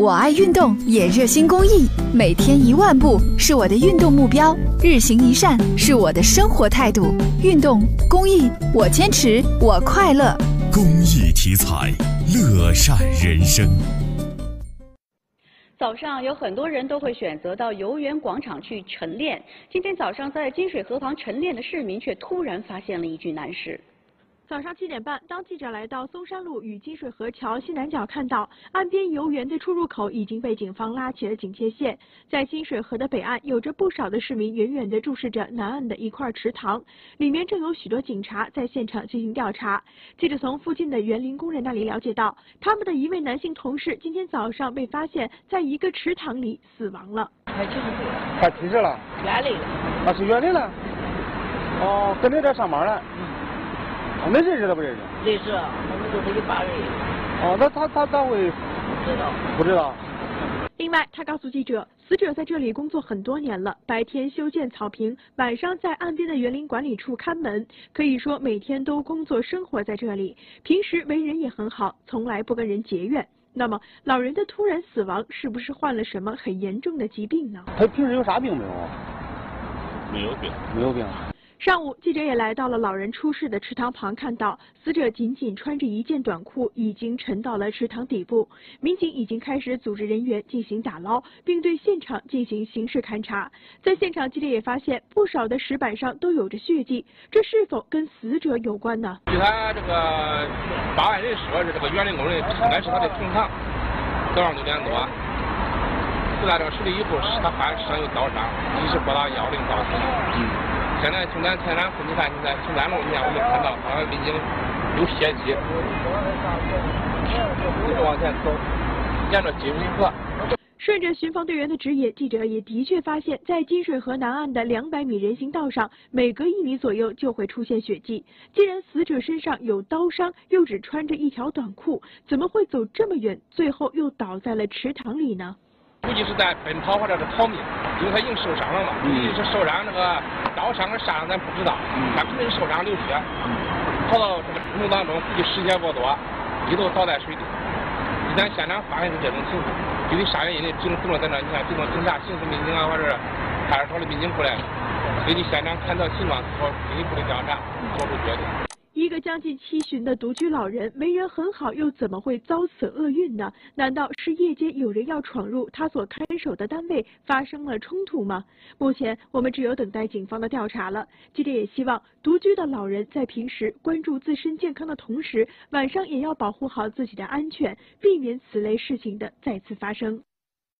我爱运动，也热心公益，每天一万步是我的运动目标，日行一善是我的生活态度。运动公益，我坚持，我快乐。公益题材，乐善人生。早上有很多人都会选择到游园广场去晨练。今天早上在金水河旁晨练的市民却突然发现了一具难事。早上七点半，当记者来到松山路与金水河桥西南角，看到岸边游园的出入口已经被警方拉起了警戒线。在金水河的北岸，有着不少的市民远远地注视着南岸的一块池塘，里面正有许多警察在现场进行调查。记者从附近的园林工人那里了解到，他们的一位男性同事今天早上被发现在一个池塘里死亡了。快去世了？快去世了？园里了？啊，是园里了？哦，跟那这上班了？我们认识他不认识？认识，我们都是一帮人。哦，那他他单位？不知道。不知道。另外，他告诉记者，死者在这里工作很多年了，白天修建草坪，晚上在岸边的园林管理处看门，可以说每天都工作生活在这里。平时为人也很好，从来不跟人结怨。那么，老人的突然死亡是不是患了什么很严重的疾病呢？他平时有啥病没有？没有病，没有病。上午，记者也来到了老人出事的池塘旁，看到死者仅仅穿着一件短裤，已经沉到了池塘底部。民警已经开始组织人员进行打捞，并对现场进行刑事勘查。在现场，记者也发现不少的石板上都有着血迹，这是否跟死者有关呢？据他这个报案人说，是这个园林工人应该是他的同行。早上六点多，死在这个水里以后，他发现身有刀伤，一是拨打幺零报警。嗯。现在从咱菜场，你看现在从咱路你看我们看到好像已经有血迹，一直往前走，沿着金水河。顺着巡防队员的指引，记者也的确发现，在金水河南岸的两百米人行道上，每隔一米左右就会出现血迹。既然死者身上有刀伤，又只穿着一条短裤，怎么会走这么远，最后又倒在了池塘里呢？估计是在奔跑或者是逃命，因为他已经受伤了嘛。估计是受伤那个刀伤跟杀伤咱不知道，他肯定是受伤流血，跑到这个过程当中，估计时间过多，一头倒在水里。一旦现场发现是这种情况，就得啥原因的警警在那，你看，警方警察、刑事民警啊，或者派出所的民警过来，根据现场勘查情况做进一步的调查，做出决定。将近七旬的独居老人，为人很好，又怎么会遭此厄运呢？难道是夜间有人要闯入他所看守的单位，发生了冲突吗？目前我们只有等待警方的调查了。记者也希望独居的老人在平时关注自身健康的同时，晚上也要保护好自己的安全，避免此类事情的再次发生。